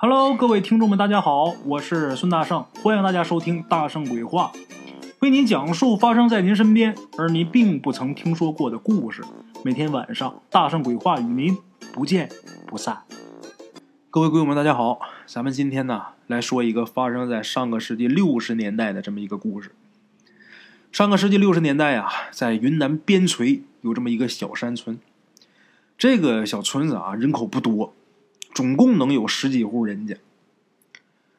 Hello，各位听众们，大家好，我是孙大圣，欢迎大家收听《大圣鬼话》，为您讲述发生在您身边而您并不曾听说过的故事。每天晚上，《大圣鬼话》与您不见不散。各位鬼友们，大家好，咱们今天呢来说一个发生在上个世纪六十年代的这么一个故事。上个世纪六十年代啊，在云南边陲有这么一个小山村，这个小村子啊人口不多。总共能有十几户人家。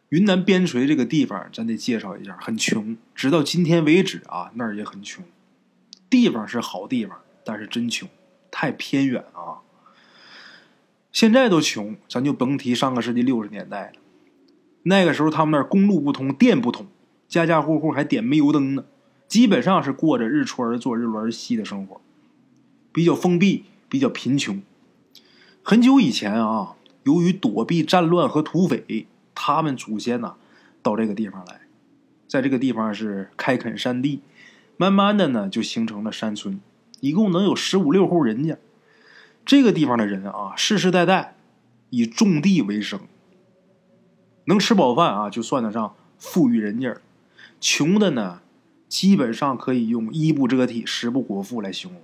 云南边陲这个地方，咱得介绍一下，很穷。直到今天为止啊，那儿也很穷。地方是好地方，但是真穷，太偏远啊。现在都穷，咱就甭提上个世纪六十年代了。那个时候，他们那儿公路不通，电不通，家家户户还点煤油灯呢，基本上是过着日出而作，日落而息的生活，比较封闭，比较贫穷。很久以前啊。由于躲避战乱和土匪，他们祖先呐到这个地方来，在这个地方是开垦山地，慢慢的呢就形成了山村，一共能有十五六户人家。这个地方的人啊，世世代代以种地为生，能吃饱饭啊就算得上富裕人家穷的呢，基本上可以用衣不遮体、食不果腹来形容。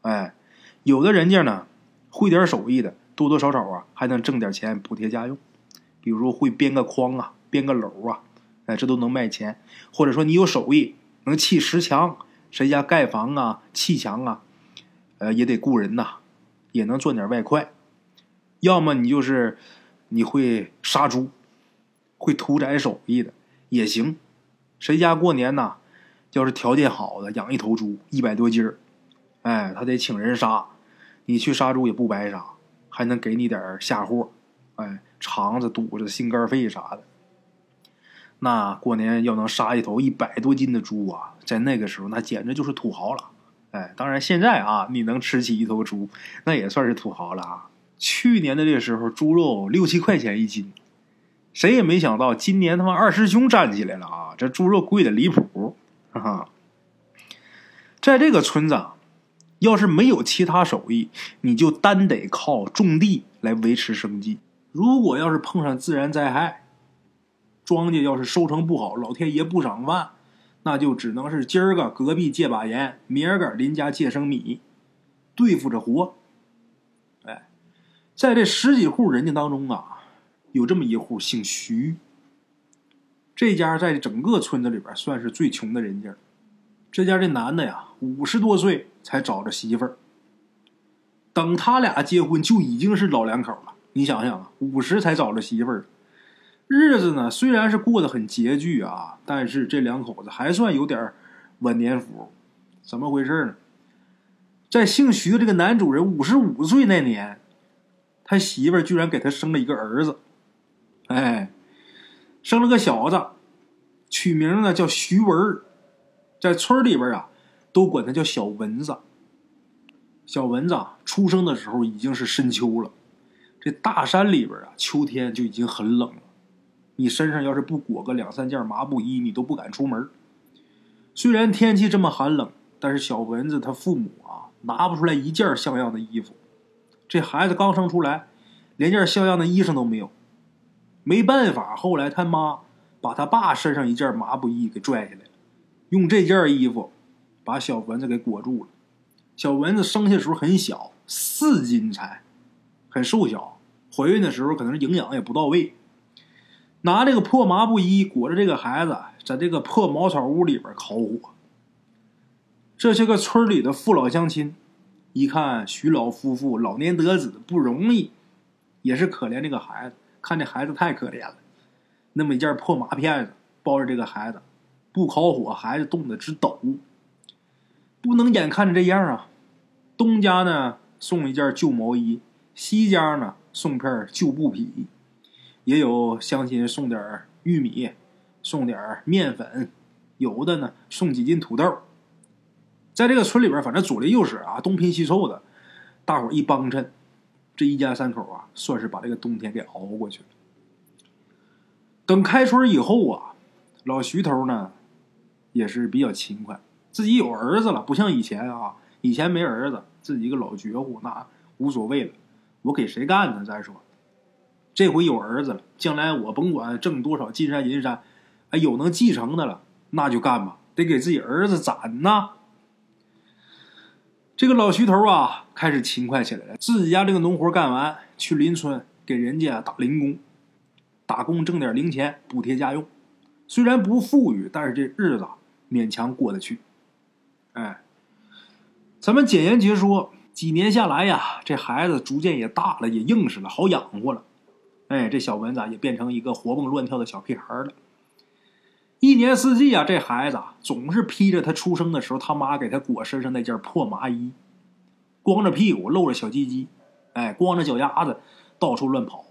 哎，有的人家呢会点手艺的。多多少少啊，还能挣点钱补贴家用，比如说会编个筐啊，编个篓啊，哎，这都能卖钱。或者说你有手艺，能砌石墙，谁家盖房啊、砌墙啊，呃，也得雇人呐，也能赚点外快。要么你就是你会杀猪，会屠宰手艺的也行。谁家过年呐，要是条件好的，养一头猪一百多斤儿，哎，他得请人杀，你去杀猪也不白杀。还能给你点下货，哎，肠子、肚子、心肝肺啥的。那过年要能杀一头一百多斤的猪啊，在那个时候那简直就是土豪了。哎，当然现在啊，你能吃起一头猪，那也算是土豪了啊。去年的这时候，猪肉六七块钱一斤，谁也没想到今年他妈二师兄站起来了啊！这猪肉贵的离谱，哈哈。在这个村子。要是没有其他手艺，你就单得靠种地来维持生计。如果要是碰上自然灾害，庄稼要是收成不好，老天爷不赏饭，那就只能是今儿个隔壁借把盐，明儿个邻家借升米，对付着活。哎，在这十几户人家当中啊，有这么一户姓徐，这家在整个村子里边算是最穷的人家。这家这男的呀，五十多岁。才找着媳妇儿，等他俩结婚就已经是老两口了。你想想啊，五十才找着媳妇儿，日子呢虽然是过得很拮据啊，但是这两口子还算有点晚年福。怎么回事呢？在姓徐的这个男主人五十五岁那年，他媳妇儿居然给他生了一个儿子，哎，生了个小子，取名呢叫徐文，在村里边啊。都管他叫小蚊子。小蚊子出生的时候已经是深秋了，这大山里边啊，秋天就已经很冷了。你身上要是不裹个两三件麻布衣，你都不敢出门。虽然天气这么寒冷，但是小蚊子他父母啊，拿不出来一件像样的衣服。这孩子刚生出来，连件像样的衣裳都没有。没办法，后来他妈把他爸身上一件麻布衣给拽下来了，用这件衣服。把小蚊子给裹住了。小蚊子生下的时候很小，四斤才，很瘦小。怀孕的时候可能是营养也不到位。拿这个破麻布衣裹着这个孩子，在这个破茅草屋里边烤火。这些个村里的父老乡亲，一看徐老夫妇老年得子不容易，也是可怜这个孩子。看这孩子太可怜了，那么一件破麻片子抱着这个孩子，不烤火，孩子冻得直抖。不能眼看着这样啊！东家呢送一件旧毛衣，西家呢送片旧布匹，也有乡亲送点玉米，送点面粉，有的呢送几斤土豆。在这个村里边，反正左邻右舍啊，东拼西凑的，大伙一帮衬，这一家三口啊，算是把这个冬天给熬过去了。等开春以后啊，老徐头呢也是比较勤快。自己有儿子了，不像以前啊，以前没儿子，自己一个老绝户，那无所谓了。我给谁干呢？再说，这回有儿子了，将来我甭管挣多少金山银山，哎，有能继承的了，那就干吧，得给自己儿子攒呐。这个老徐头啊，开始勤快起来了。自己家这个农活干完，去邻村给人家打零工，打工挣点零钱补贴家用。虽然不富裕，但是这日子勉强过得去。哎，咱们简言结说，几年下来呀，这孩子逐渐也大了，也硬实了，好养活了。哎，这小蚊子也变成一个活蹦乱跳的小屁孩了。一年四季啊，这孩子总是披着他出生的时候他妈给他裹身上那件破麻衣，光着屁股露着小鸡鸡，哎，光着脚丫子到处乱跑。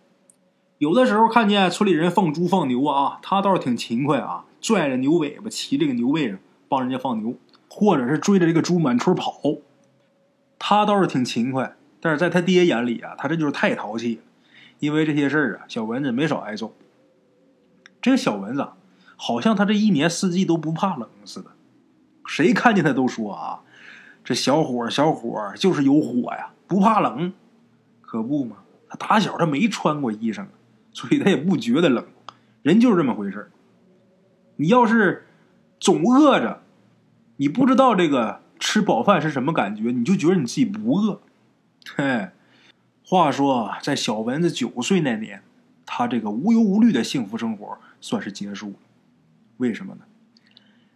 有的时候看见村里人放猪放牛啊，他倒是挺勤快啊，拽着牛尾巴骑这个牛背上帮人家放牛，或者是追着这个猪满村跑。他倒是挺勤快，但是在他爹眼里啊，他这就是太淘气了。因为这些事儿啊，小蚊子没少挨揍。这个小蚊子好像他这一年四季都不怕冷似的，谁看见他都说啊，这小伙小伙就是有火呀，不怕冷。可不嘛，他打小他没穿过衣裳。所以他也不觉得冷，人就是这么回事你要是总饿着，你不知道这个吃饱饭是什么感觉，你就觉得你自己不饿。嘿，话说在小蚊子九岁那年，他这个无忧无虑的幸福生活算是结束了。为什么呢？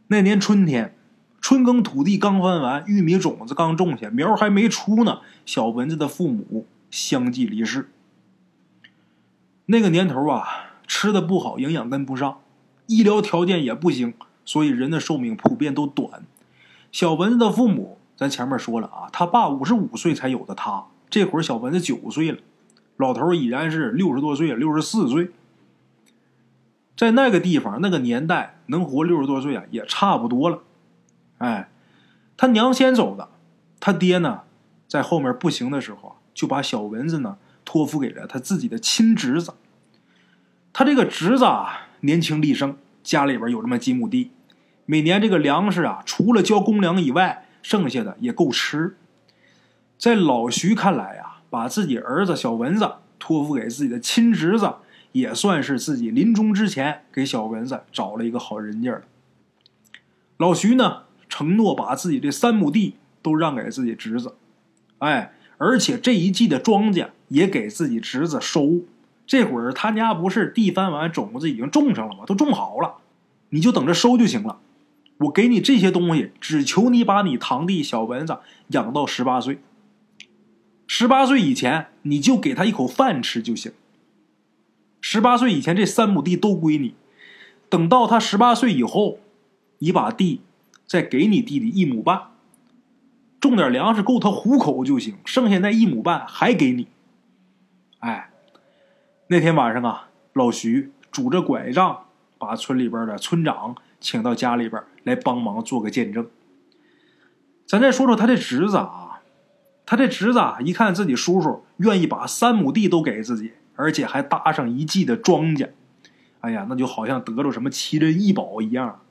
那年春天，春耕土地刚翻完，玉米种子刚种下，苗还没出呢，小蚊子的父母相继离世。那个年头啊，吃的不好，营养跟不上，医疗条件也不行，所以人的寿命普遍都短。小蚊子的父母，咱前面说了啊，他爸五十五岁才有的他，这会儿小蚊子九岁了，老头已然是六十多岁了，六十四岁。在那个地方，那个年代，能活六十多岁啊，也差不多了。哎，他娘先走的，他爹呢，在后面不行的时候，就把小蚊子呢。托付给了他自己的亲侄子。他这个侄子啊，年轻力盛，家里边有这么几亩地，每年这个粮食啊，除了交公粮以外，剩下的也够吃。在老徐看来啊，把自己儿子小蚊子托付给自己的亲侄子，也算是自己临终之前给小蚊子找了一个好人家。老徐呢，承诺把自己这三亩地都让给自己侄子，哎。而且这一季的庄稼也给自己侄子收。这会儿他家不是地翻完，种子已经种上了吗？都种好了，你就等着收就行了。我给你这些东西，只求你把你堂弟小蚊子养到十八岁。十八岁以前，你就给他一口饭吃就行。十八岁以前，这三亩地都归你。等到他十八岁以后，你把地再给你弟弟一亩半。种点粮食够他糊口就行，剩下那一亩半还给你。哎，那天晚上啊，老徐拄着拐杖，把村里边的村长请到家里边来帮忙做个见证。咱再说说他这侄子啊，他这侄子啊一看自己叔叔愿意把三亩地都给自己，而且还搭上一季的庄稼，哎呀，那就好像得了什么奇珍异宝一样。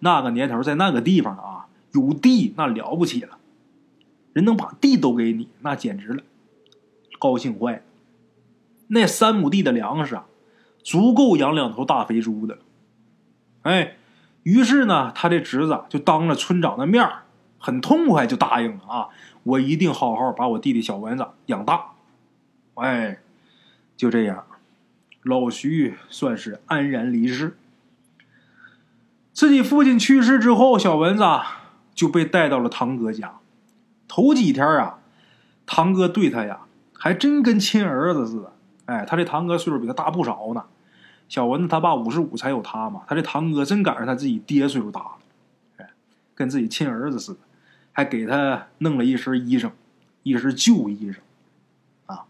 那个年头在那个地方啊，有地那了不起了。人能把地都给你，那简直了，高兴坏了。那三亩地的粮食啊，足够养两头大肥猪的。哎，于是呢，他这侄子就当着村长的面很痛快就答应了啊，我一定好好把我弟弟小蚊子养大。哎，就这样，老徐算是安然离世。自己父亲去世之后，小蚊子就被带到了堂哥家。头几天啊，堂哥对他呀，还真跟亲儿子似的。哎，他这堂哥岁数比他大不少呢。小蚊子他爸五十五才有他嘛，他这堂哥真赶上他自己爹岁数大了，哎，跟自己亲儿子似的，还给他弄了一身衣裳，一身旧衣裳。啊，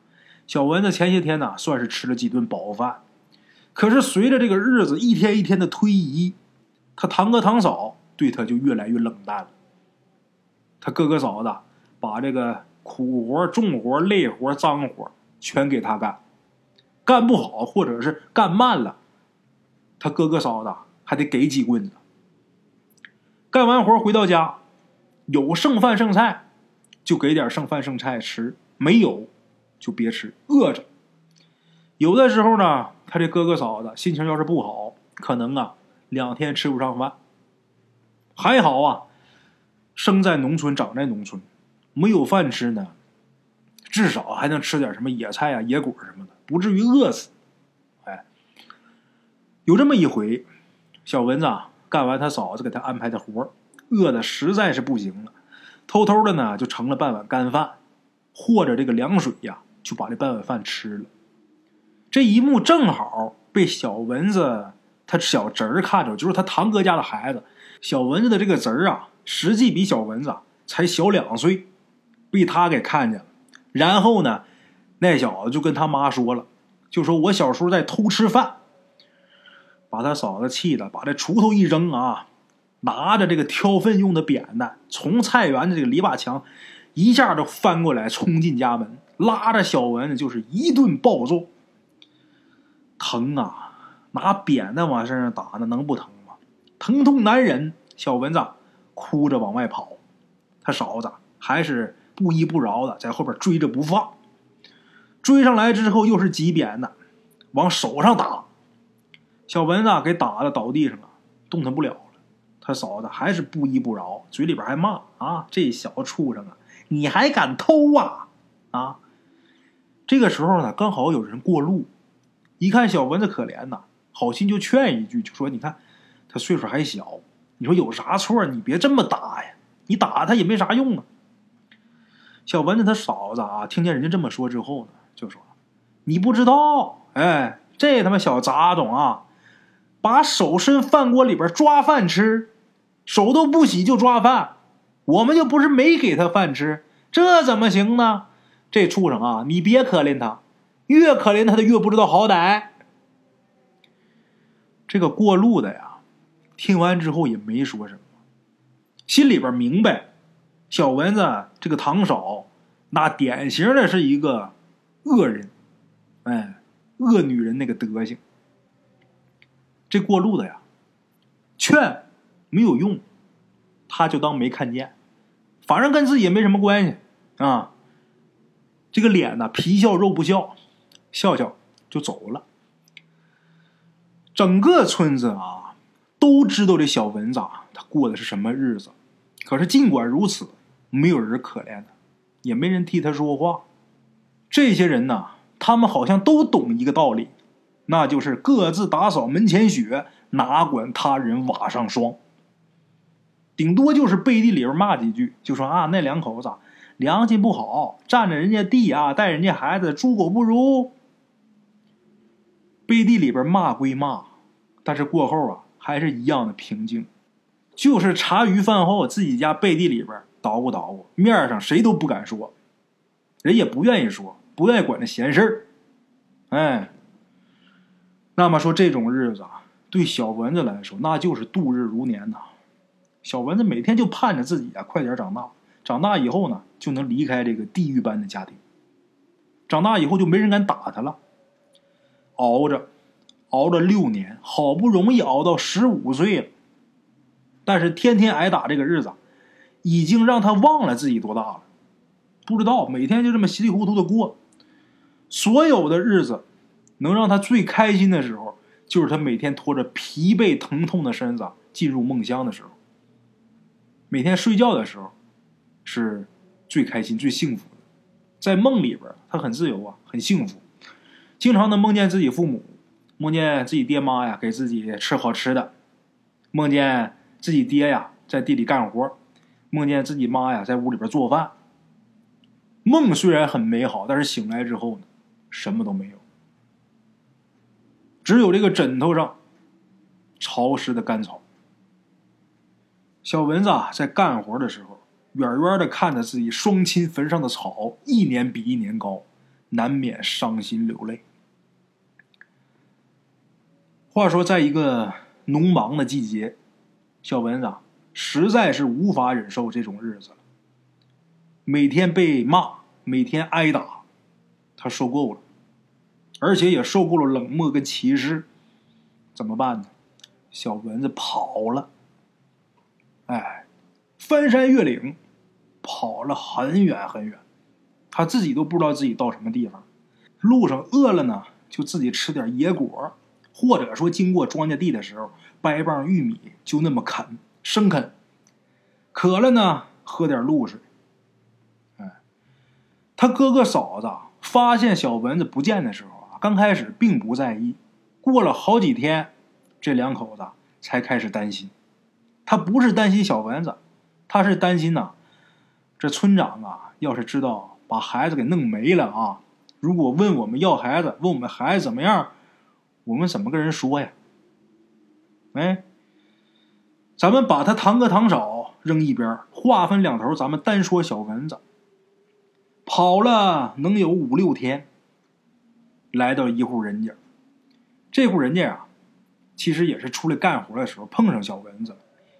小蚊子前些天呢，算是吃了几顿饱饭，可是随着这个日子一天一天的推移，他堂哥堂嫂对他就越来越冷淡了。他哥哥嫂子。把这个苦活、重活、累活、脏活全给他干，干不好或者是干慢了，他哥哥嫂子还得给几棍子。干完活回到家，有剩饭剩菜，就给点剩饭剩菜吃；没有，就别吃，饿着。有的时候呢，他这哥哥嫂子心情要是不好，可能啊两天吃不上饭。还好啊，生在农村，长在农村，没有饭吃呢，至少还能吃点什么野菜啊、野果什么的，不至于饿死。哎，有这么一回，小蚊子啊干完他嫂子给他安排的活饿的实在是不行了，偷偷的呢就盛了半碗干饭，和着这个凉水呀，就把这半碗饭吃了。这一幕正好被小蚊子他小侄儿看着，就是他堂哥家的孩子。小蚊子的这个侄儿啊，实际比小蚊子才小两岁，被他给看见了。然后呢，那小子就跟他妈说了，就说我小时候在偷吃饭，把他嫂子气的，把这锄头一扔啊，拿着这个挑粪用的扁担，从菜园的这个篱笆墙一下就翻过来，冲进家门，拉着小文就是一顿暴揍。疼啊！拿扁担往身上打，那能不疼吗？疼痛难忍，小蚊子哭着往外跑，他嫂子还是不依不饶的在后边追着不放。追上来之后又是几鞭子，往手上打，小蚊子给打的倒地上了，动弹不了了。他嫂子还是不依不饶，嘴里边还骂：“啊，这小畜生啊，你还敢偷啊！”啊，这个时候呢，刚好有人过路，一看小蚊子可怜呐，好心就劝一句，就说：“你看。”他岁数还小，你说有啥错？你别这么打呀！你打他也没啥用啊。小蚊子他嫂子啊，听见人家这么说之后呢，就说：“你不知道，哎，这他妈小杂种啊，把手伸饭锅里边抓饭吃，手都不洗就抓饭，我们又不是没给他饭吃，这怎么行呢？这畜生啊，你别可怜他，越可怜他，他越不知道好歹。这个过路的呀。”听完之后也没说什么，心里边明白，小蚊子这个堂嫂那典型的是一个恶人，哎，恶女人那个德行。这过路的呀，劝没有用，他就当没看见，反正跟自己也没什么关系啊。这个脸呢，皮笑肉不笑，笑笑就走了。整个村子啊。都知道这小蚊子啊，他过的是什么日子。可是尽管如此，没有人可怜他，也没人替他说话。这些人呢，他们好像都懂一个道理，那就是各自打扫门前雪，哪管他人瓦上霜。顶多就是背地里边骂几句，就说啊，那两口子良心不好，占着人家地啊，带人家孩子，猪狗不如。背地里边骂归骂，但是过后啊。还是一样的平静，就是茶余饭后自己家背地里边捣鼓捣鼓，面上谁都不敢说，人也不愿意说，不愿意管那闲事儿。哎，那么说这种日子啊，对小蚊子来说那就是度日如年呐。小蚊子每天就盼着自己啊快点长大，长大以后呢就能离开这个地狱般的家庭，长大以后就没人敢打他了，熬着。熬了六年，好不容易熬到十五岁了，但是天天挨打这个日子，已经让他忘了自己多大了。不知道每天就这么稀里糊涂的过，所有的日子，能让他最开心的时候，就是他每天拖着疲惫疼痛的身子进入梦乡的时候。每天睡觉的时候，是最开心、最幸福的，在梦里边他很自由啊，很幸福，经常能梦见自己父母。梦见自己爹妈呀给自己吃好吃的，梦见自己爹呀在地里干活，梦见自己妈呀在屋里边做饭。梦虽然很美好，但是醒来之后呢，什么都没有，只有这个枕头上潮湿的干草。小蚊子啊在干活的时候，远远的看着自己双亲坟上的草一年比一年高，难免伤心流泪。话说，在一个农忙的季节，小蚊子实在是无法忍受这种日子了。每天被骂，每天挨打，他受够了，而且也受够了冷漠跟歧视。怎么办呢？小蚊子跑了，哎，翻山越岭，跑了很远很远，他自己都不知道自己到什么地方。路上饿了呢，就自己吃点野果，或者说经过庄稼地的时候，掰棒玉米就那么啃生啃。渴了呢，喝点露水。哎，他哥哥嫂子发现小蚊子不见的时候，刚开始并不在意，过了好几天，这两口子才开始担心。他不是担心小蚊子，他是担心呐，这村长啊，要是知道把孩子给弄没了啊，如果问我们要孩子，问我们孩子怎么样，我们怎么跟人说呀？哎，咱们把他堂哥堂嫂扔一边，划分两头，咱们单说小蚊子。跑了能有五六天，来到一户人家，这户人家啊，其实也是出来干活的时候碰上小蚊子。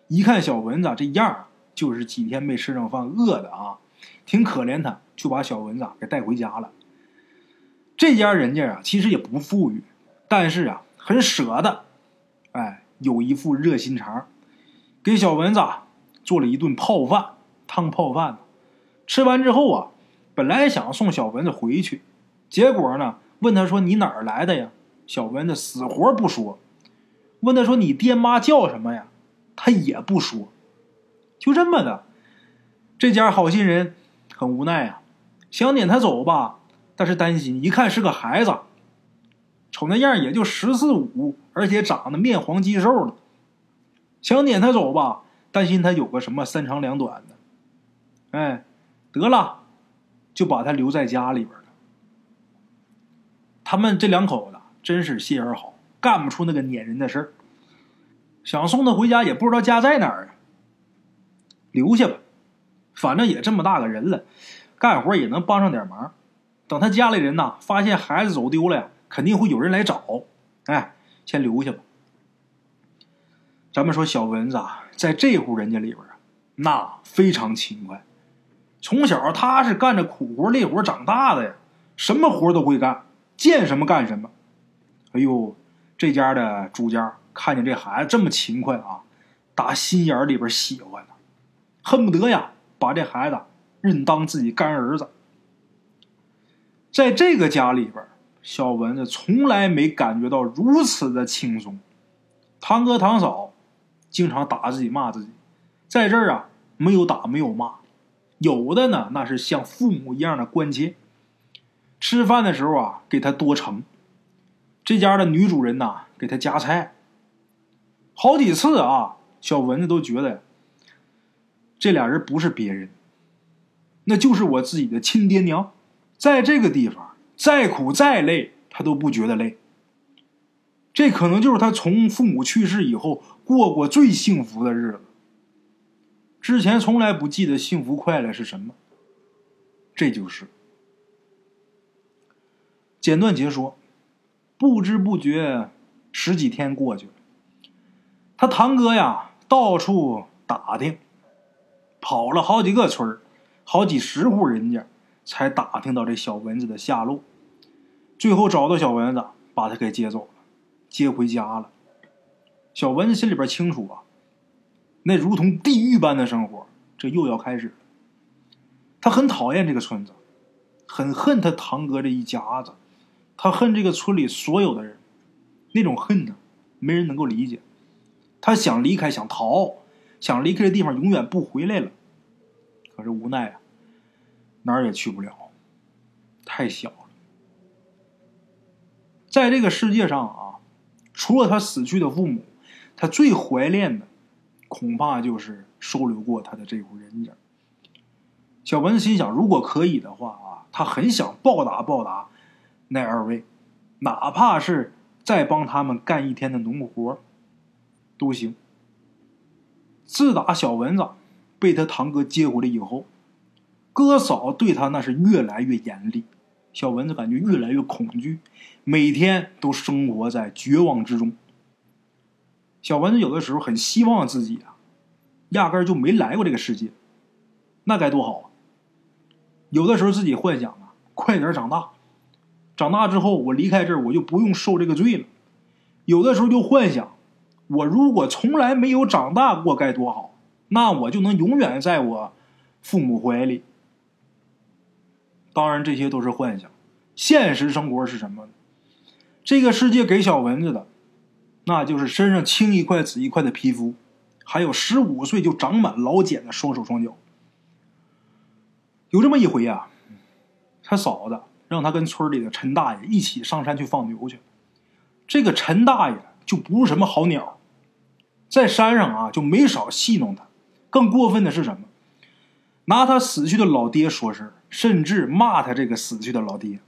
一看小蚊子这样，就是几天没吃上饭，饿的啊，挺可怜他，就把小蚊子给带回家了。这家人家啊，其实也不富裕，但是啊，很舍得，哎，有一副热心肠，给小蚊子做了一顿泡饭，汤泡饭。吃完之后啊，本来想送小蚊子回去，结果呢，问他说：“你哪儿来的呀？”小蚊子死活不说。问他说：“你爹妈叫什么呀？”他也不说，就这么的，这家好心人很无奈啊，想撵他走吧，但是担心，一看是个孩子，瞅那样也就十四五，而且长得面黄肌瘦的，想撵他走吧，担心他有个什么三长两短的，哎，得了，就把他留在家里边。他们这两口子真是心眼好，干不出那个撵人的事儿。想送他回家，也不知道家在哪儿啊。留下吧，反正也这么大个人了，干活也能帮上点忙。等他家里人呐发现孩子走丢了呀，肯定会有人来找。哎，先留下吧。咱们说小蚊子啊，在这户人家里边啊，那非常勤快。从小他是干着苦活累活长大的呀，什么活都会干，见什么干什么。哎呦，这家的主家。看见这孩子这么勤快啊，打心眼里边喜欢他，恨不得呀把这孩子认当自己干儿子。在这个家里边，小蚊子从来没感觉到如此的轻松。堂哥堂嫂经常打自己骂自己，在这儿啊没有打没有骂，有的呢那是像父母一样的关切。吃饭的时候啊给他多盛，这家的女主人呐给他夹菜。好几次啊，小蚊子都觉得这俩人不是别人，那就是我自己的亲爹娘。在这个地方，再苦再累，他都不觉得累。这可能就是他从父母去世以后过过最幸福的日子。之前从来不记得幸福快乐是什么，这就是简短截说。不知不觉，十几天过去了。他堂哥呀，到处打听，跑了好几个村好几十户人家，才打听到这小蚊子的下落。最后找到小蚊子，把他给接走了，接回家了。小蚊子心里边清楚啊，那如同地狱般的生活，这又要开始了。他很讨厌这个村子，很恨他堂哥这一家子，他恨这个村里所有的人，那种恨呢，没人能够理解。他想离开，想逃，想离开这地方，永远不回来了。可是无奈啊，哪儿也去不了，太小了。在这个世界上啊，除了他死去的父母，他最怀念的，恐怕就是收留过他的这户人家。小文心想，如果可以的话啊，他很想报答报答那二位，哪怕是再帮他们干一天的农活。都行。自打小蚊子被他堂哥接回来以后，哥嫂对他那是越来越严厉，小蚊子感觉越来越恐惧，每天都生活在绝望之中。小蚊子有的时候很希望自己啊，压根儿就没来过这个世界，那该多好啊！有的时候自己幻想啊，快点长大，长大之后我离开这儿，我就不用受这个罪了。有的时候就幻想。我如果从来没有长大过，该多好！那我就能永远在我父母怀里。当然，这些都是幻想。现实生活是什么呢？这个世界给小蚊子的，那就是身上青一块紫一块的皮肤，还有十五岁就长满老茧的双手双脚。有这么一回呀，他嫂子让他跟村里的陈大爷一起上山去放牛去。这个陈大爷就不是什么好鸟，在山上啊就没少戏弄他。更过分的是什么？拿他死去的老爹说事甚至骂他这个死去的老爹。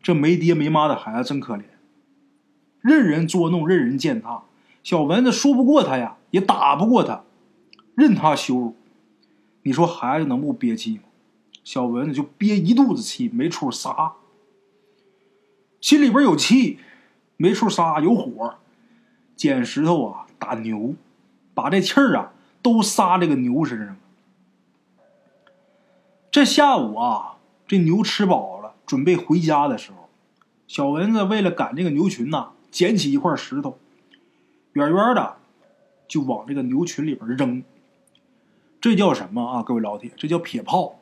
这没爹没妈的孩子真可怜，任人捉弄，任人践踏。小蚊子说不过他呀，也打不过他，任他羞辱。你说孩子能不憋气吗？小蚊子就憋一肚子气，没处撒，心里边有气，没处撒，有火，捡石头啊，打牛，把这气儿啊都撒这个牛身上。这下午啊，这牛吃饱了。准备回家的时候，小蚊子为了赶这个牛群呐，捡起一块石头，远远的就往这个牛群里边扔。这叫什么啊？各位老铁，这叫撇炮。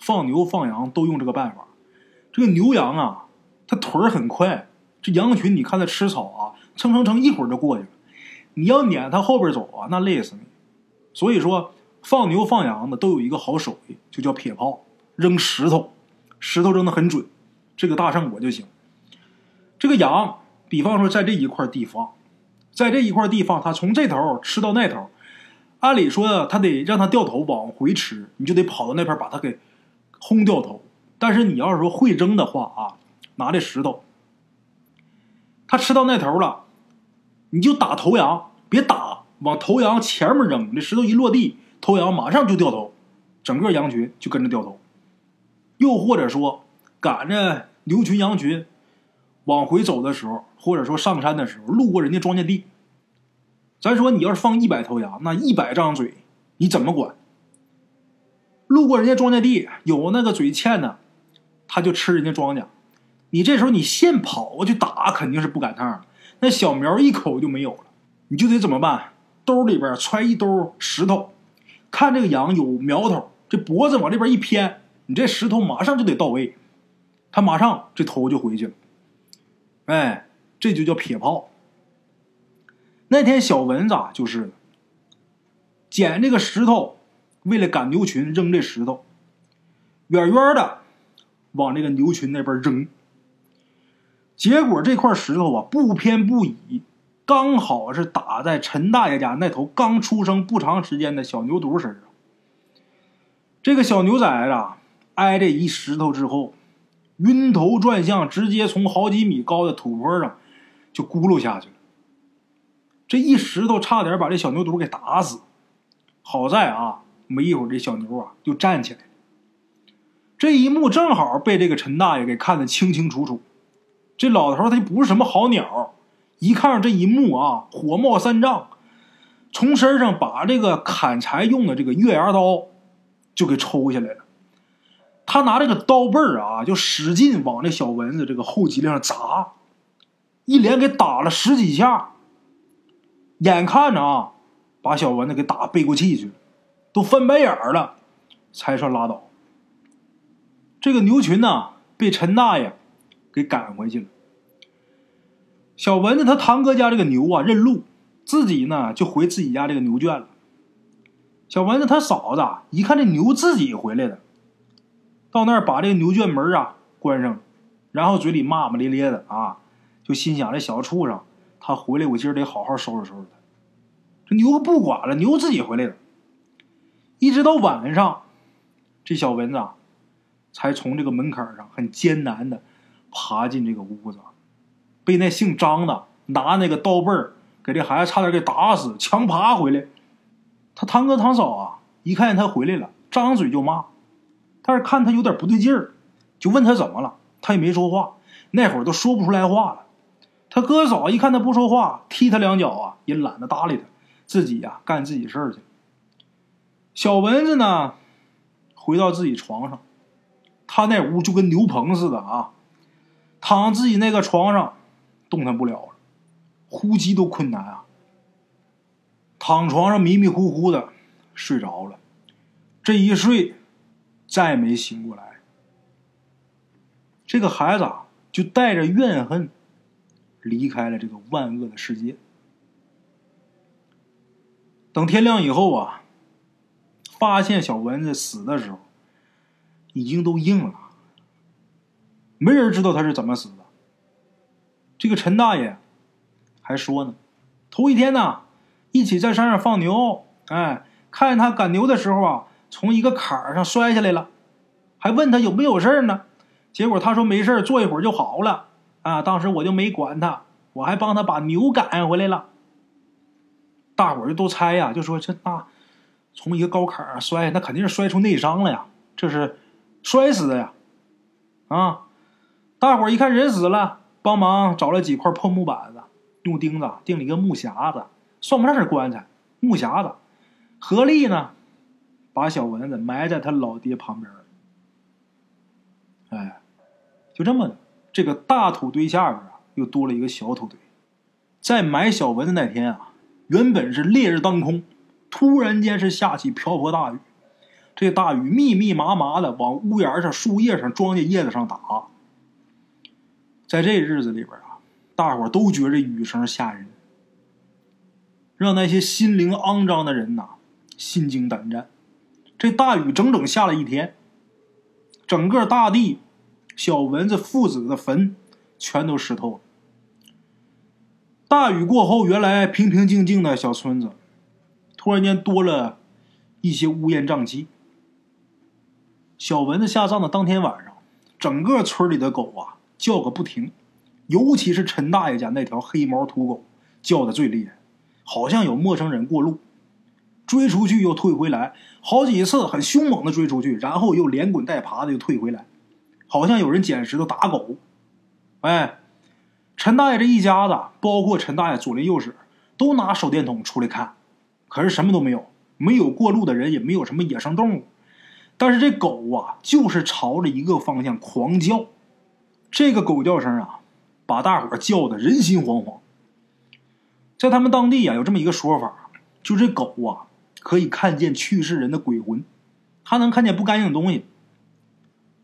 放牛放羊都用这个办法。这个牛羊啊，它腿儿很快，这羊群你看它吃草啊，蹭蹭蹭一会儿就过去了。你要撵它后边走啊，那累死你。所以说，放牛放羊的都有一个好手艺，就叫撇炮，扔石头。石头扔的很准，这个大胜果就行。这个羊，比方说在这一块地方，在这一块地方，它从这头吃到那头，按理说它得让它掉头往回吃，你就得跑到那边把它给轰掉头。但是你要是说会扔的话啊，拿这石头，它吃到那头了，你就打头羊，别打，往头羊前面扔。这石头一落地，头羊马上就掉头，整个羊群就跟着掉头。又或者说，赶着牛群羊群往回走的时候，或者说上山的时候，路过人家庄稼地，咱说你要是放一百头羊，那一百张嘴，你怎么管？路过人家庄稼地，有那个嘴欠的，他就吃人家庄稼。你这时候你现跑过去打，肯定是不赶趟那小苗一口就没有了，你就得怎么办？兜里边揣一兜石头，看这个羊有苗头，这脖子往这边一偏。你这石头马上就得到位，他马上这头就回去了。哎，这就叫撇炮。那天小文子就是，捡这个石头，为了赶牛群扔这石头，远远的往这个牛群那边扔。结果这块石头啊不偏不倚，刚好是打在陈大爷家那头刚出生不长时间的小牛犊身上。这个小牛崽子。挨这一石头之后，晕头转向，直接从好几米高的土坡上就咕噜下去了。这一石头差点把这小牛犊给打死，好在啊，没一会儿这小牛啊就站起来了。这一幕正好被这个陈大爷给看得清清楚楚。这老头他就不是什么好鸟，一看上这一幕啊，火冒三丈，从身上把这个砍柴用的这个月牙刀就给抽下来了。他拿这个刀背儿啊，就使劲往这小蚊子这个后脊梁上砸，一连给打了十几下。眼看着啊，把小蚊子给打背过气去了，都翻白眼儿了，才算拉倒。这个牛群呢，被陈大爷给赶回去了。小蚊子他堂哥家这个牛啊，认路，自己呢就回自己家这个牛圈了。小蚊子他嫂子一看这牛自己回来了。到那儿把这个牛圈门啊关上，然后嘴里骂骂咧咧的啊，就心想这小畜生，他回来我今儿得好好收拾收拾他。这牛不管了，牛自己回来了。一直到晚上，这小蚊子啊才从这个门槛上很艰难的爬进这个屋子，被那姓张的拿那个刀背儿给这孩子差点给打死，强爬回来。他堂哥堂嫂啊，一看见他回来了，张嘴就骂。但是看他有点不对劲儿，就问他怎么了，他也没说话。那会儿都说不出来话了。他哥嫂一看他不说话，踢他两脚啊，也懒得搭理他，自己呀干自己事儿去。小蚊子呢，回到自己床上，他那屋就跟牛棚似的啊，躺自己那个床上，动弹不了了，呼吸都困难啊。躺床上迷迷糊糊的睡着了，这一睡。再没醒过来。这个孩子啊就带着怨恨离开了这个万恶的世界。等天亮以后啊，发现小蚊子死的时候，已经都硬了，没人知道他是怎么死的。这个陈大爷还说呢，头一天呢，一起在山上放牛，哎，看见他赶牛的时候啊，从一个坎儿上摔下来了，还问他有没有事呢？结果他说没事坐一会儿就好了。啊，当时我就没管他，我还帮他把牛赶回来了。大伙儿就都猜呀，就说这那从一个高坎儿摔，那肯定是摔出内伤了呀，这是摔死的呀！啊，大伙儿一看人死了，帮忙找了几块破木板子，用钉子钉了一个木匣子，算不上是棺材，木匣子，合力呢，把小蚊子埋在他老爹旁边哎，就这么，这个大土堆下边啊，又多了一个小土堆。在埋小蚊子那天啊。原本是烈日当空，突然间是下起瓢泼大雨，这大雨密密麻麻的往屋檐上、树叶上、庄稼叶子上打。在这日子里边啊，大伙都觉着雨声吓人，让那些心灵肮脏的人呐心惊胆战。这大雨整整下了一天，整个大地、小蚊子父子的坟全都湿透了。大雨过后，原来平平静静的小村子，突然间多了一些乌烟瘴气。小蚊子下葬的当天晚上，整个村里的狗啊叫个不停，尤其是陈大爷家那条黑毛土狗叫的最厉害，好像有陌生人过路，追出去又退回来，好几次很凶猛的追出去，然后又连滚带爬的又退回来，好像有人捡石头打狗，哎。陈大爷这一家子，包括陈大爷左邻右舍，都拿手电筒出来看，可是什么都没有，没有过路的人，也没有什么野生动物。但是这狗啊，就是朝着一个方向狂叫，这个狗叫声啊，把大伙叫的人心惶惶。在他们当地啊，有这么一个说法，就这狗啊，可以看见去世人的鬼魂，它能看见不干净的东西。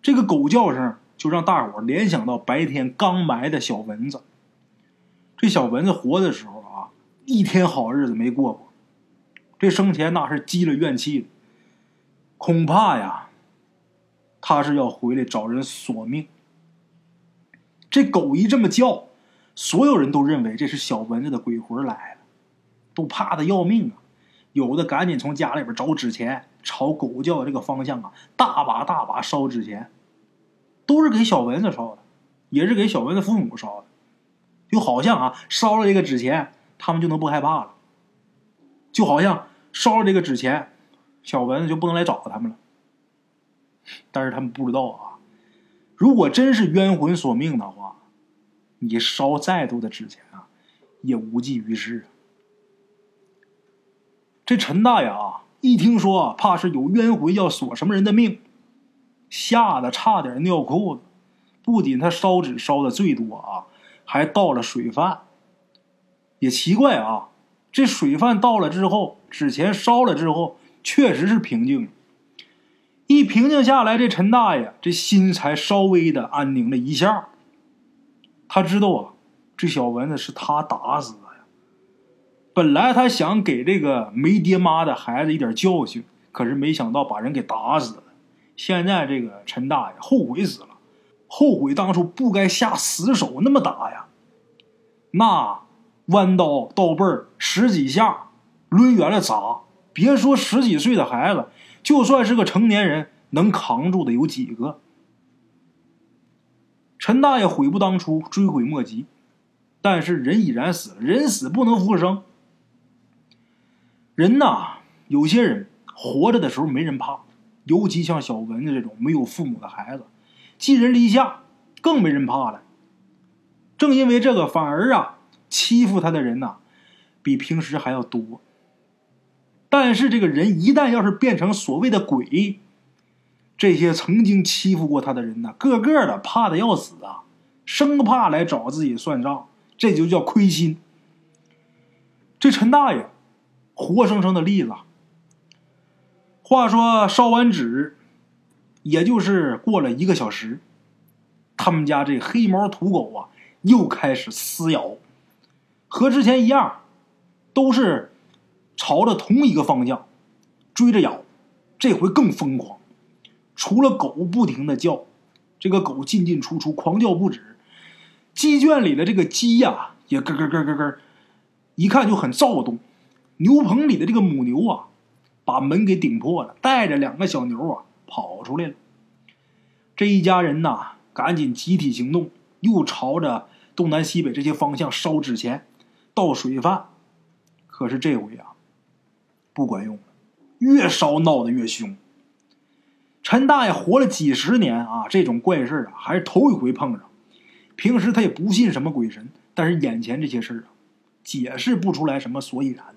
这个狗叫声。就让大伙联想到白天刚埋的小蚊子。这小蚊子活的时候啊，一天好日子没过过，这生前那是积了怨气的，恐怕呀，他是要回来找人索命。这狗一这么叫，所有人都认为这是小蚊子的鬼魂来了，都怕的要命啊！有的赶紧从家里边找纸钱，朝狗叫的这个方向啊，大把大把烧纸钱。都是给小蚊子烧的，也是给小蚊子父母烧的，就好像啊，烧了这个纸钱，他们就能不害怕了；就好像烧了这个纸钱，小蚊子就不能来找他们了。但是他们不知道啊，如果真是冤魂索命的话，你烧再多的纸钱啊，也无济于事。这陈大爷啊，一听说怕是有冤魂要索什么人的命。吓得差点尿裤子，不仅他烧纸烧的最多啊，还倒了水饭。也奇怪啊，这水饭倒了之后，纸钱烧了之后，确实是平静。一平静下来，这陈大爷这心才稍微的安宁了一下。他知道啊，这小蚊子是他打死的呀。本来他想给这个没爹妈的孩子一点教训，可是没想到把人给打死了。现在这个陈大爷后悔死了，后悔当初不该下死手那么打呀。那弯刀刀背儿十几下，抡圆了砸，别说十几岁的孩子，就算是个成年人，能扛住的有几个？陈大爷悔不当初，追悔莫及。但是人已然死了，人死不能复生。人呐，有些人活着的时候没人怕。尤其像小蚊子这种没有父母的孩子，寄人篱下，更没人怕了。正因为这个，反而啊，欺负他的人呐，比平时还要多。但是这个人一旦要是变成所谓的鬼，这些曾经欺负过他的人呢，个个的怕的要死啊，生怕来找自己算账，这就叫亏心。这陈大爷，活生生的例子。话说烧完纸，也就是过了一个小时，他们家这黑毛土狗啊，又开始撕咬，和之前一样，都是朝着同一个方向追着咬，这回更疯狂。除了狗不停的叫，这个狗进进出出，狂叫不止。鸡圈里的这个鸡呀，也咯咯咯咯咯，一看就很躁动。牛棚里的这个母牛啊，把门给顶破了，带着两个小牛啊跑出来了。这一家人呐，赶紧集体行动，又朝着东南西北这些方向烧纸钱、倒水饭。可是这回啊，不管用了，越烧闹得越凶。陈大爷活了几十年啊，这种怪事啊，还是头一回碰上。平时他也不信什么鬼神，但是眼前这些事啊，解释不出来什么所以然。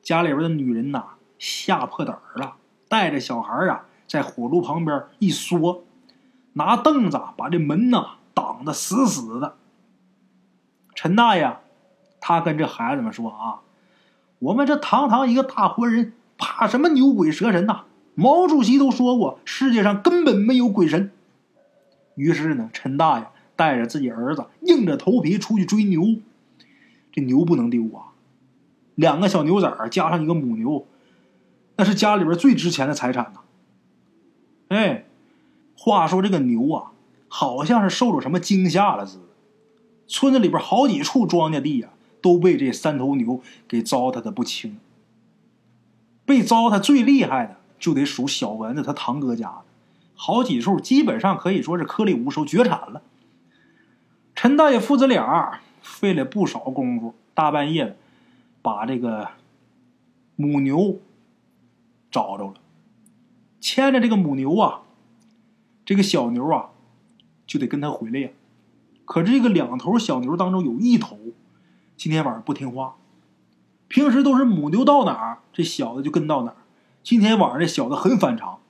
家里边的女人呐，吓破胆儿了，带着小孩啊，在火炉旁边一缩，拿凳子把这门呐挡得死死的。陈大爷，他跟这孩子们说啊：“我们这堂堂一个大活人，怕什么牛鬼蛇神呐？毛主席都说过，世界上根本没有鬼神。”于是呢，陈大爷。带着自己儿子，硬着头皮出去追牛。这牛不能丢啊！两个小牛崽儿加上一个母牛，那是家里边最值钱的财产呐。哎，话说这个牛啊，好像是受了什么惊吓了似的。村子里边好几处庄稼地呀，都被这三头牛给糟蹋的不轻。被糟蹋最厉害的，就得数小蚊子他堂哥家的，好几处基本上可以说是颗粒无收，绝产了。陈大爷父子俩费了不少功夫，大半夜的把这个母牛找着了，牵着这个母牛啊，这个小牛啊就得跟他回来呀。可这个两头小牛当中有一头今天晚上不听话，平时都是母牛到哪儿，这小子就跟到哪儿。今天晚上这小子很反常，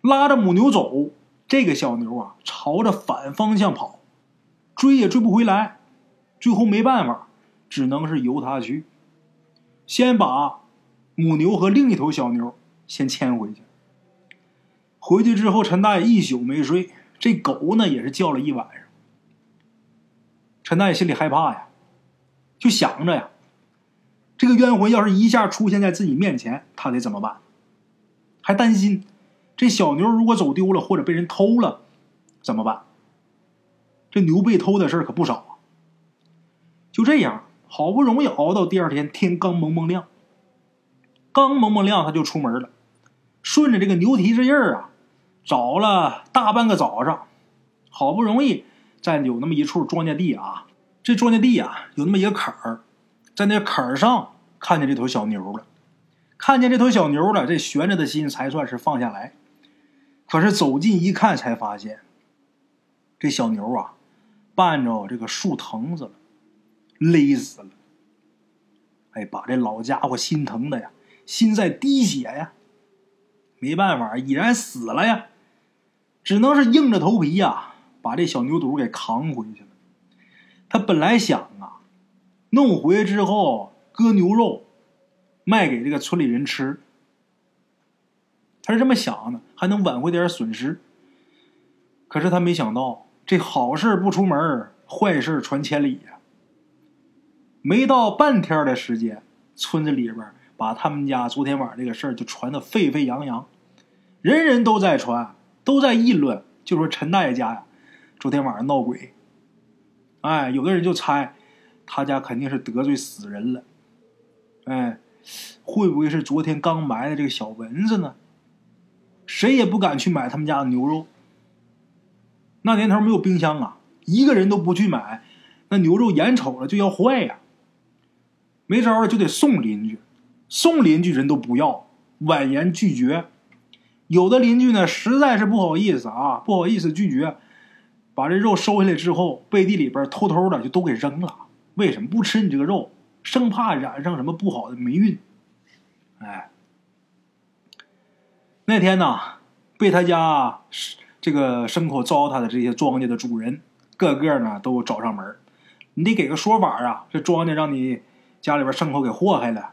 拉着母牛走，这个小牛啊朝着反方向跑。追也追不回来，最后没办法，只能是由他去。先把母牛和另一头小牛先牵回去。回去之后，陈大爷一宿没睡，这狗呢也是叫了一晚上。陈大爷心里害怕呀，就想着呀，这个冤魂要是一下出现在自己面前，他得怎么办？还担心这小牛如果走丢了或者被人偷了，怎么办？这牛被偷的事可不少啊！就这样，好不容易熬到第二天，天刚蒙蒙亮，刚蒙蒙亮他就出门了，顺着这个牛蹄子印儿啊，找了大半个早上，好不容易在有那么一处庄稼地啊，这庄稼地啊有那么一个坎儿，在那坎儿上看见这头小牛了，看见这头小牛了，这悬着的心才算是放下来。可是走近一看，才发现这小牛啊。绊着这个树藤子了，勒死了。哎，把这老家伙心疼的呀，心在滴血呀。没办法，已然死了呀，只能是硬着头皮呀，把这小牛犊给扛回去了。他本来想啊，弄回之后割牛肉，卖给这个村里人吃。他是这么想的，还能挽回点损失。可是他没想到。这好事不出门，坏事传千里呀。没到半天的时间，村子里边把他们家昨天晚上这个事儿就传得沸沸扬扬，人人都在传，都在议论，就说陈大爷家呀，昨天晚上闹鬼。哎，有的人就猜，他家肯定是得罪死人了。哎，会不会是昨天刚埋的这个小蚊子呢？谁也不敢去买他们家的牛肉。那年头没有冰箱啊，一个人都不去买，那牛肉眼瞅着就要坏呀。没招了就得送邻居，送邻居人都不要，婉言拒绝。有的邻居呢实在是不好意思啊，不好意思拒绝，把这肉收下来之后，背地里边偷偷的就都给扔了。为什么不吃你这个肉？生怕染上什么不好的霉运。哎，那天呢，被他家。这个牲口糟蹋的这些庄稼的主人，个个呢都找上门你得给个说法啊！这庄稼让你家里边牲口给祸害了，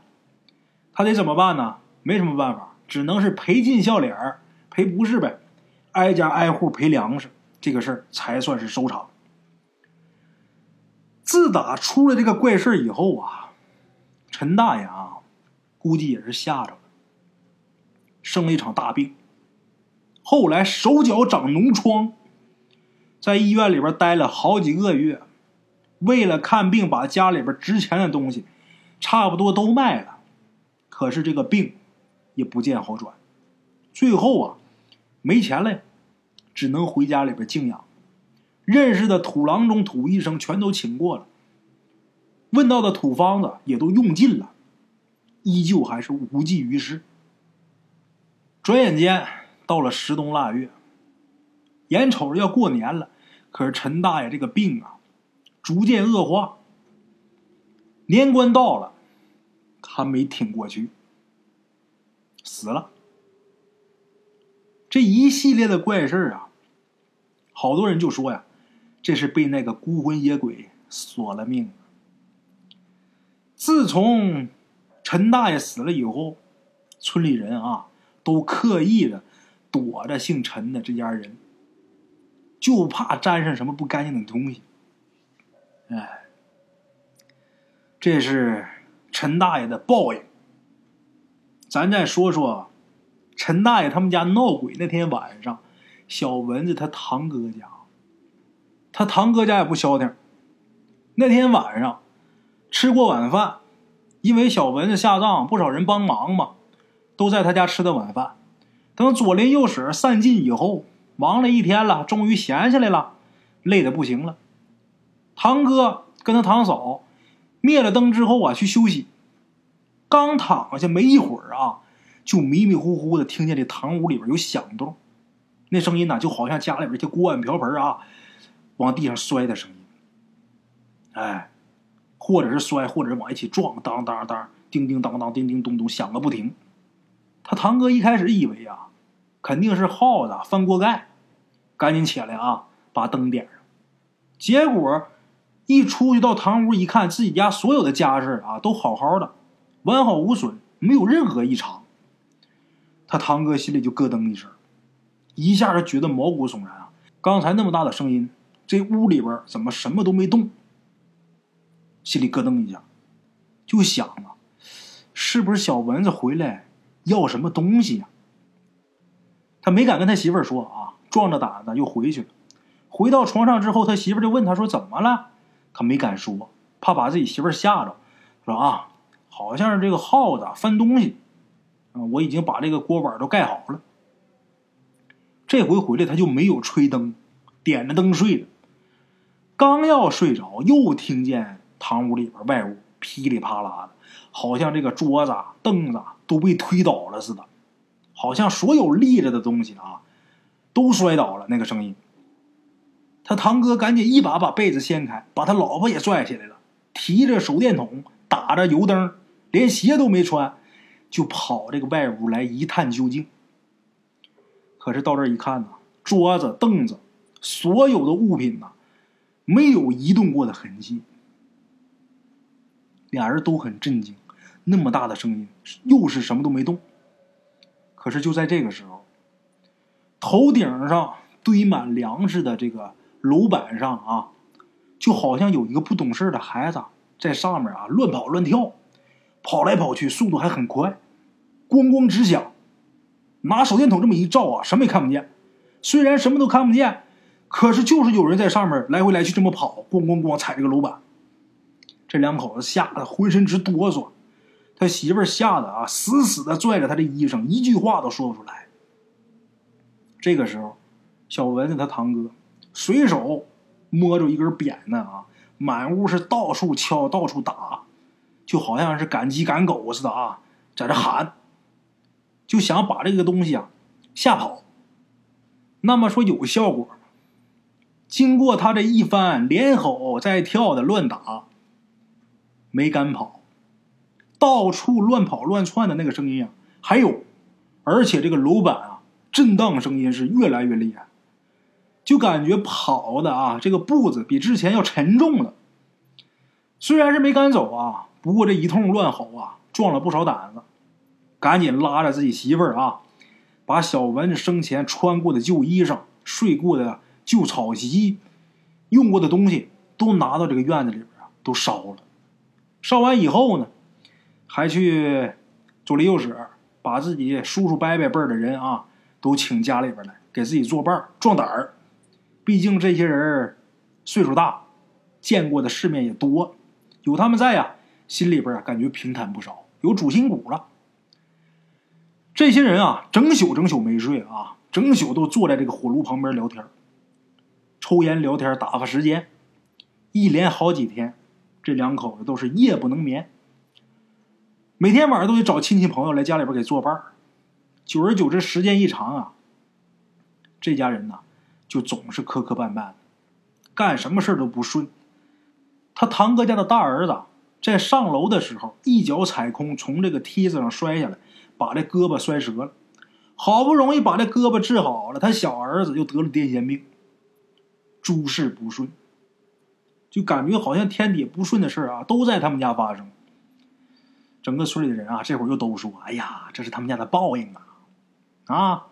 他得怎么办呢？没什么办法，只能是赔尽笑脸赔不是呗，挨家挨户赔粮食，这个事儿才算是收场。自打出了这个怪事以后啊，陈大爷啊，估计也是吓着了，生了一场大病。后来手脚长脓疮，在医院里边待了好几个月，为了看病，把家里边值钱的东西差不多都卖了，可是这个病也不见好转，最后啊，没钱了，只能回家里边静养。认识的土郎中、土医生全都请过了，问到的土方子也都用尽了，依旧还是无济于事。转眼间到了十冬腊月，眼瞅着要过年了，可是陈大爷这个病啊，逐渐恶化。年关到了，他没挺过去，死了。这一系列的怪事啊，好多人就说呀。这是被那个孤魂野鬼索了命。自从陈大爷死了以后，村里人啊都刻意的躲着姓陈的这家人，就怕沾上什么不干净的东西。哎，这是陈大爷的报应。咱再说说陈大爷他们家闹鬼那天晚上，小蚊子他堂哥家。他堂哥家也不消停。那天晚上吃过晚饭，因为小蚊子下葬，不少人帮忙嘛，都在他家吃的晚饭。等左邻右舍散尽以后，忙了一天了，终于闲下来了，累得不行了。堂哥跟他堂嫂灭了灯之后啊，去休息。刚躺下没一会儿啊，就迷迷糊糊的听见这堂屋里边有响动，那声音呢，就好像家里边这锅碗瓢盆啊。往地上摔的声音，哎，或者是摔，或者是往一起撞，当当当，叮叮当当，叮叮咚咚，响个不停。他堂哥一开始以为啊，肯定是耗子翻锅盖，赶紧起来啊，把灯点上。结果一出去到堂屋一看，自己家所有的家事啊都好好的，完好无损，没有任何异常。他堂哥心里就咯噔一声，一下就觉得毛骨悚然啊！刚才那么大的声音。这屋里边怎么什么都没动？心里咯噔一下，就想啊，是不是小蚊子回来要什么东西呀？他没敢跟他媳妇儿说啊，壮着胆子又回去了。回到床上之后，他媳妇儿就问他说：“怎么了？”他没敢说，怕把自己媳妇儿吓着。说啊，好像是这个耗子翻东西啊，我已经把这个锅碗都盖好了。这回回来他就没有吹灯，点着灯睡的。刚要睡着，又听见堂屋里边外屋噼里啪啦的，好像这个桌子、凳子都被推倒了似的，好像所有立着的东西啊都摔倒了。那个声音，他堂哥赶紧一把把被子掀开，把他老婆也拽起来了，提着手电筒，打着油灯，连鞋都没穿，就跑这个外屋来一探究竟。可是到这一看呢，桌子、凳子，所有的物品呢。没有移动过的痕迹，俩人都很震惊。那么大的声音，又是什么都没动。可是就在这个时候，头顶上堆满粮食的这个楼板上啊，就好像有一个不懂事的孩子在上面啊乱跑乱跳，跑来跑去，速度还很快，咣咣直响。拿手电筒这么一照啊，什么也看不见。虽然什么都看不见。可是，就是有人在上面来回来去这么跑，咣咣咣踩这个楼板。这两口子吓得浑身直哆嗦，他媳妇吓得啊，死死的拽着他的衣裳，一句话都说不出来。这个时候，小蚊子他堂哥随手摸着一根扁担啊，满屋是到处敲，到处打，就好像是赶鸡赶狗似的啊，在这喊，就想把这个东西啊吓跑。那么说有效果？经过他这一番连吼再跳的乱打，没敢跑，到处乱跑乱窜的那个声音啊，还有，而且这个楼板啊震荡声音是越来越厉害，就感觉跑的啊这个步子比之前要沉重了。虽然是没敢走啊，不过这一通乱吼啊，壮了不少胆子，赶紧拉着自己媳妇儿啊，把小文生前穿过的旧衣裳、睡过的。旧草席、用过的东西都拿到这个院子里边啊，都烧了。烧完以后呢，还去左邻右舍把自己叔叔伯伯辈儿的人啊，都请家里边来，给自己作伴壮胆儿。毕竟这些人岁数大，见过的世面也多，有他们在呀，心里边啊感觉平坦不少，有主心骨了。这些人啊，整宿整宿没睡啊，整宿都坐在这个火炉旁边聊天抽烟聊天打发时间。一连好几天，这两口子都是夜不能眠，每天晚上都得找亲戚朋友来家里边给作伴久而久之，时间一长啊，这家人呢。就总是磕磕绊绊，干什么事都不顺。他堂哥家的大儿子在上楼的时候，一脚踩空，从这个梯子上摔下来，把这胳膊摔折了。好不容易把这胳膊治好了，他小儿子又得了癫痫病，诸事不顺，就感觉好像天底不顺的事啊都在他们家发生。整个村里的人啊，这会儿又都说：“哎呀，这是他们家的报应啊！”啊。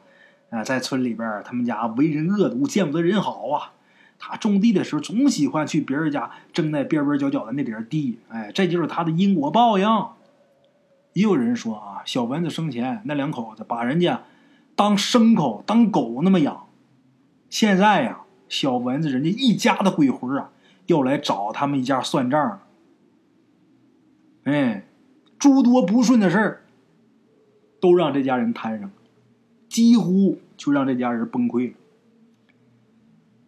啊，在村里边，他们家为人恶毒，见不得人好啊。他种地的时候，总喜欢去别人家争那边边角角的那点地。哎，这就是他的因果报应。也有人说啊，小蚊子生前那两口子把人家当牲口、当狗那么养。现在呀，小蚊子人家一家的鬼魂啊，要来找他们一家算账了。哎，诸多不顺的事儿，都让这家人摊上了。几乎就让这家人崩溃了。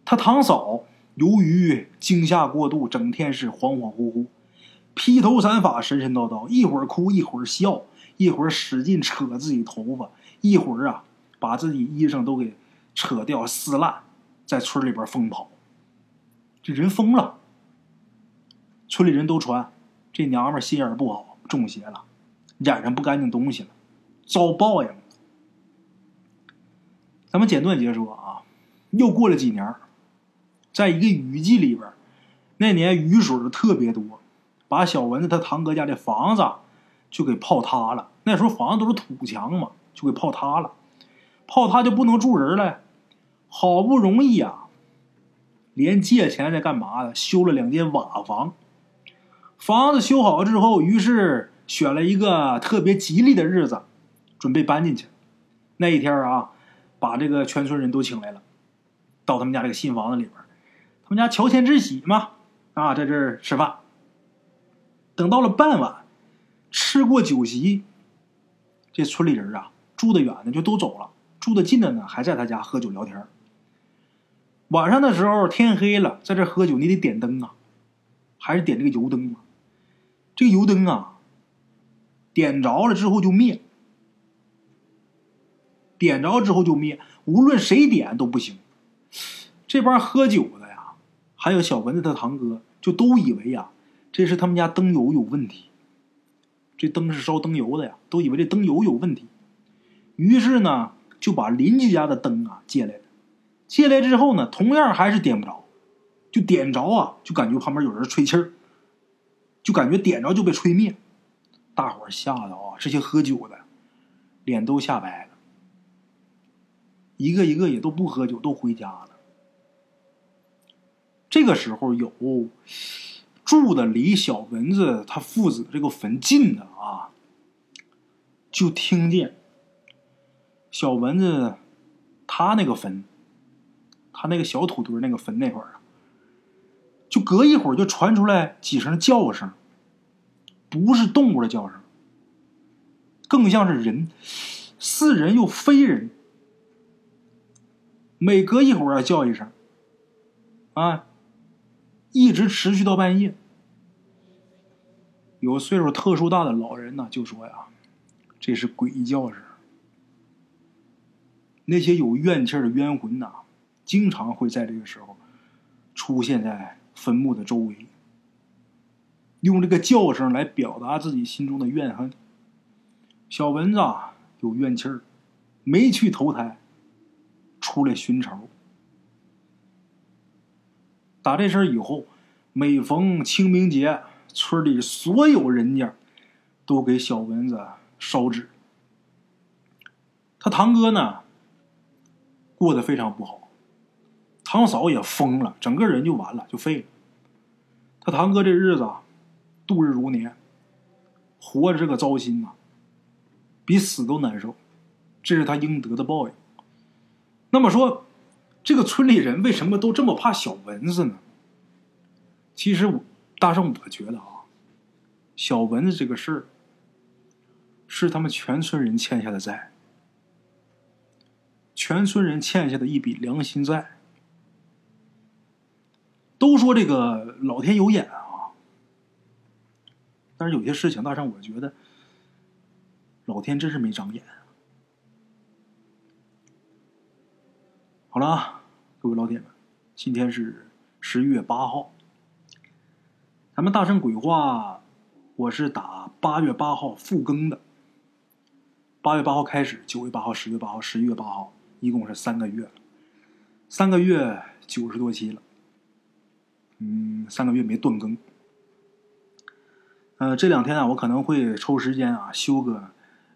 他堂嫂由于惊吓过度，整天是恍恍惚惚、披头散发、神神叨叨，一会儿哭一会儿笑，一会儿使劲扯自己头发，一会儿啊把自己衣裳都给扯掉撕烂，在村里边疯跑。这人疯了。村里人都传这娘们心眼不好，中邪了，染上不干净东西了，遭报应了。咱们简短结说啊，又过了几年，在一个雨季里边，那年雨水特别多，把小蚊子他堂哥家的房子就给泡塌了。那时候房子都是土墙嘛，就给泡塌了。泡塌就不能住人了，好不容易啊，连借钱在干嘛的？修了两间瓦房。房子修好之后，于是选了一个特别吉利的日子，准备搬进去。那一天啊。把这个全村人都请来了，到他们家这个新房子里边，他们家乔迁之喜嘛，啊，在这儿吃饭。等到了傍晚，吃过酒席，这村里人啊，住的远的就都走了，住的近的呢，还在他家喝酒聊天。晚上的时候，天黑了，在这喝酒，你得点灯啊，还是点这个油灯嘛？这个油灯啊，点着了之后就灭。点着之后就灭，无论谁点都不行。这帮喝酒的呀，还有小蚊子他堂哥，就都以为呀，这是他们家灯油有问题。这灯是烧灯油的呀，都以为这灯油有问题。于是呢，就把邻居家的灯啊借来了。借来之后呢，同样还是点不着，就点着啊，就感觉旁边有人吹气儿，就感觉点着就被吹灭。大伙儿吓得啊，这些喝酒的脸都吓白了。一个一个也都不喝酒，都回家了。这个时候有住的离小蚊子他父子这个坟近的啊，就听见小蚊子他那个坟，他那个小土堆那个坟那块儿啊，就隔一会儿就传出来几声叫声，不是动物的叫声，更像是人，似人又非人。每隔一会儿要叫一声，啊，一直持续到半夜。有岁数特殊大的老人呢，就说呀，这是鬼叫声。那些有怨气的冤魂呐，经常会在这个时候出现在坟墓的周围，用这个叫声来表达自己心中的怨恨。小蚊子有怨气儿，没去投胎。出来寻仇。打这事以后，每逢清明节，村里所有人家都给小蚊子烧纸。他堂哥呢，过得非常不好。堂嫂也疯了，整个人就完了，就废了。他堂哥这日子啊，度日如年，活着这个糟心呐，比死都难受。这是他应得的报应。那么说，这个村里人为什么都这么怕小蚊子呢？其实我，大圣我觉得啊，小蚊子这个事儿，是他们全村人欠下的债，全村人欠下的一笔良心债。都说这个老天有眼啊，但是有些事情，大圣我觉得老天真是没长眼。好了啊，各位老铁们，今天是十一月八号，咱们大圣鬼话，我是打八月八号复更的。八月八号开始，九月八号、十月八号、十一月八号，一共是三个月，三个月九十多期了。嗯，三个月没断更。呃，这两天啊，我可能会抽时间啊，休个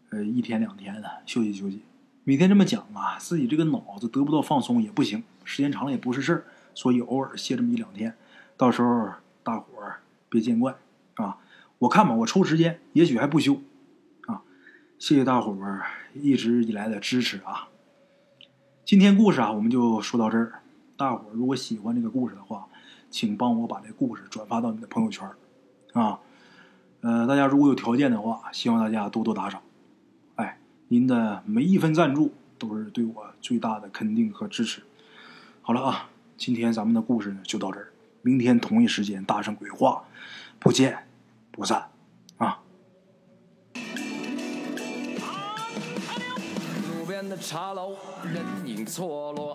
呃一天两天的休息休息。每天这么讲啊，自己这个脑子得不到放松也不行，时间长了也不是事儿，所以偶尔歇这么一两天。到时候大伙儿别见怪啊！我看吧，我抽时间，也许还不休啊！谢谢大伙儿一直以来的支持啊！今天故事啊，我们就说到这儿。大伙儿如果喜欢这个故事的话，请帮我把这故事转发到你的朋友圈啊！呃，大家如果有条件的话，希望大家多多打赏。哎，您的每一分赞助都是对我最大的肯定和支持。好了啊，今天咱们的故事呢就到这儿，明天同一时间大圣鬼话，不见不散啊！路边的茶楼，人影错落。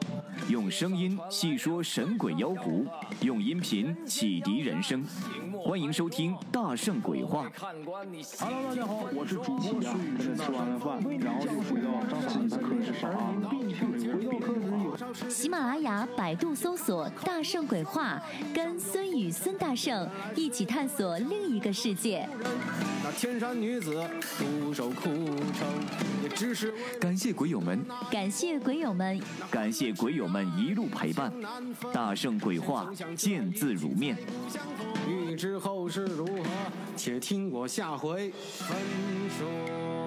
用声音细说神鬼妖狐，用音频启迪人生。欢迎收听《大圣鬼话》。Hello，大家好，我是主播孙宇，吃完了饭，然后就回到自己的课室上啊。回到课室有喜马拉雅、百度搜索“大圣鬼话”，跟孙宇、孙大圣一起探索另一个世界。那天山女子独守空城，也只是感谢鬼友们，感谢鬼友们，感谢鬼我们一路陪伴。大圣鬼话，见字如面。欲知后事如何，且听我下回分说。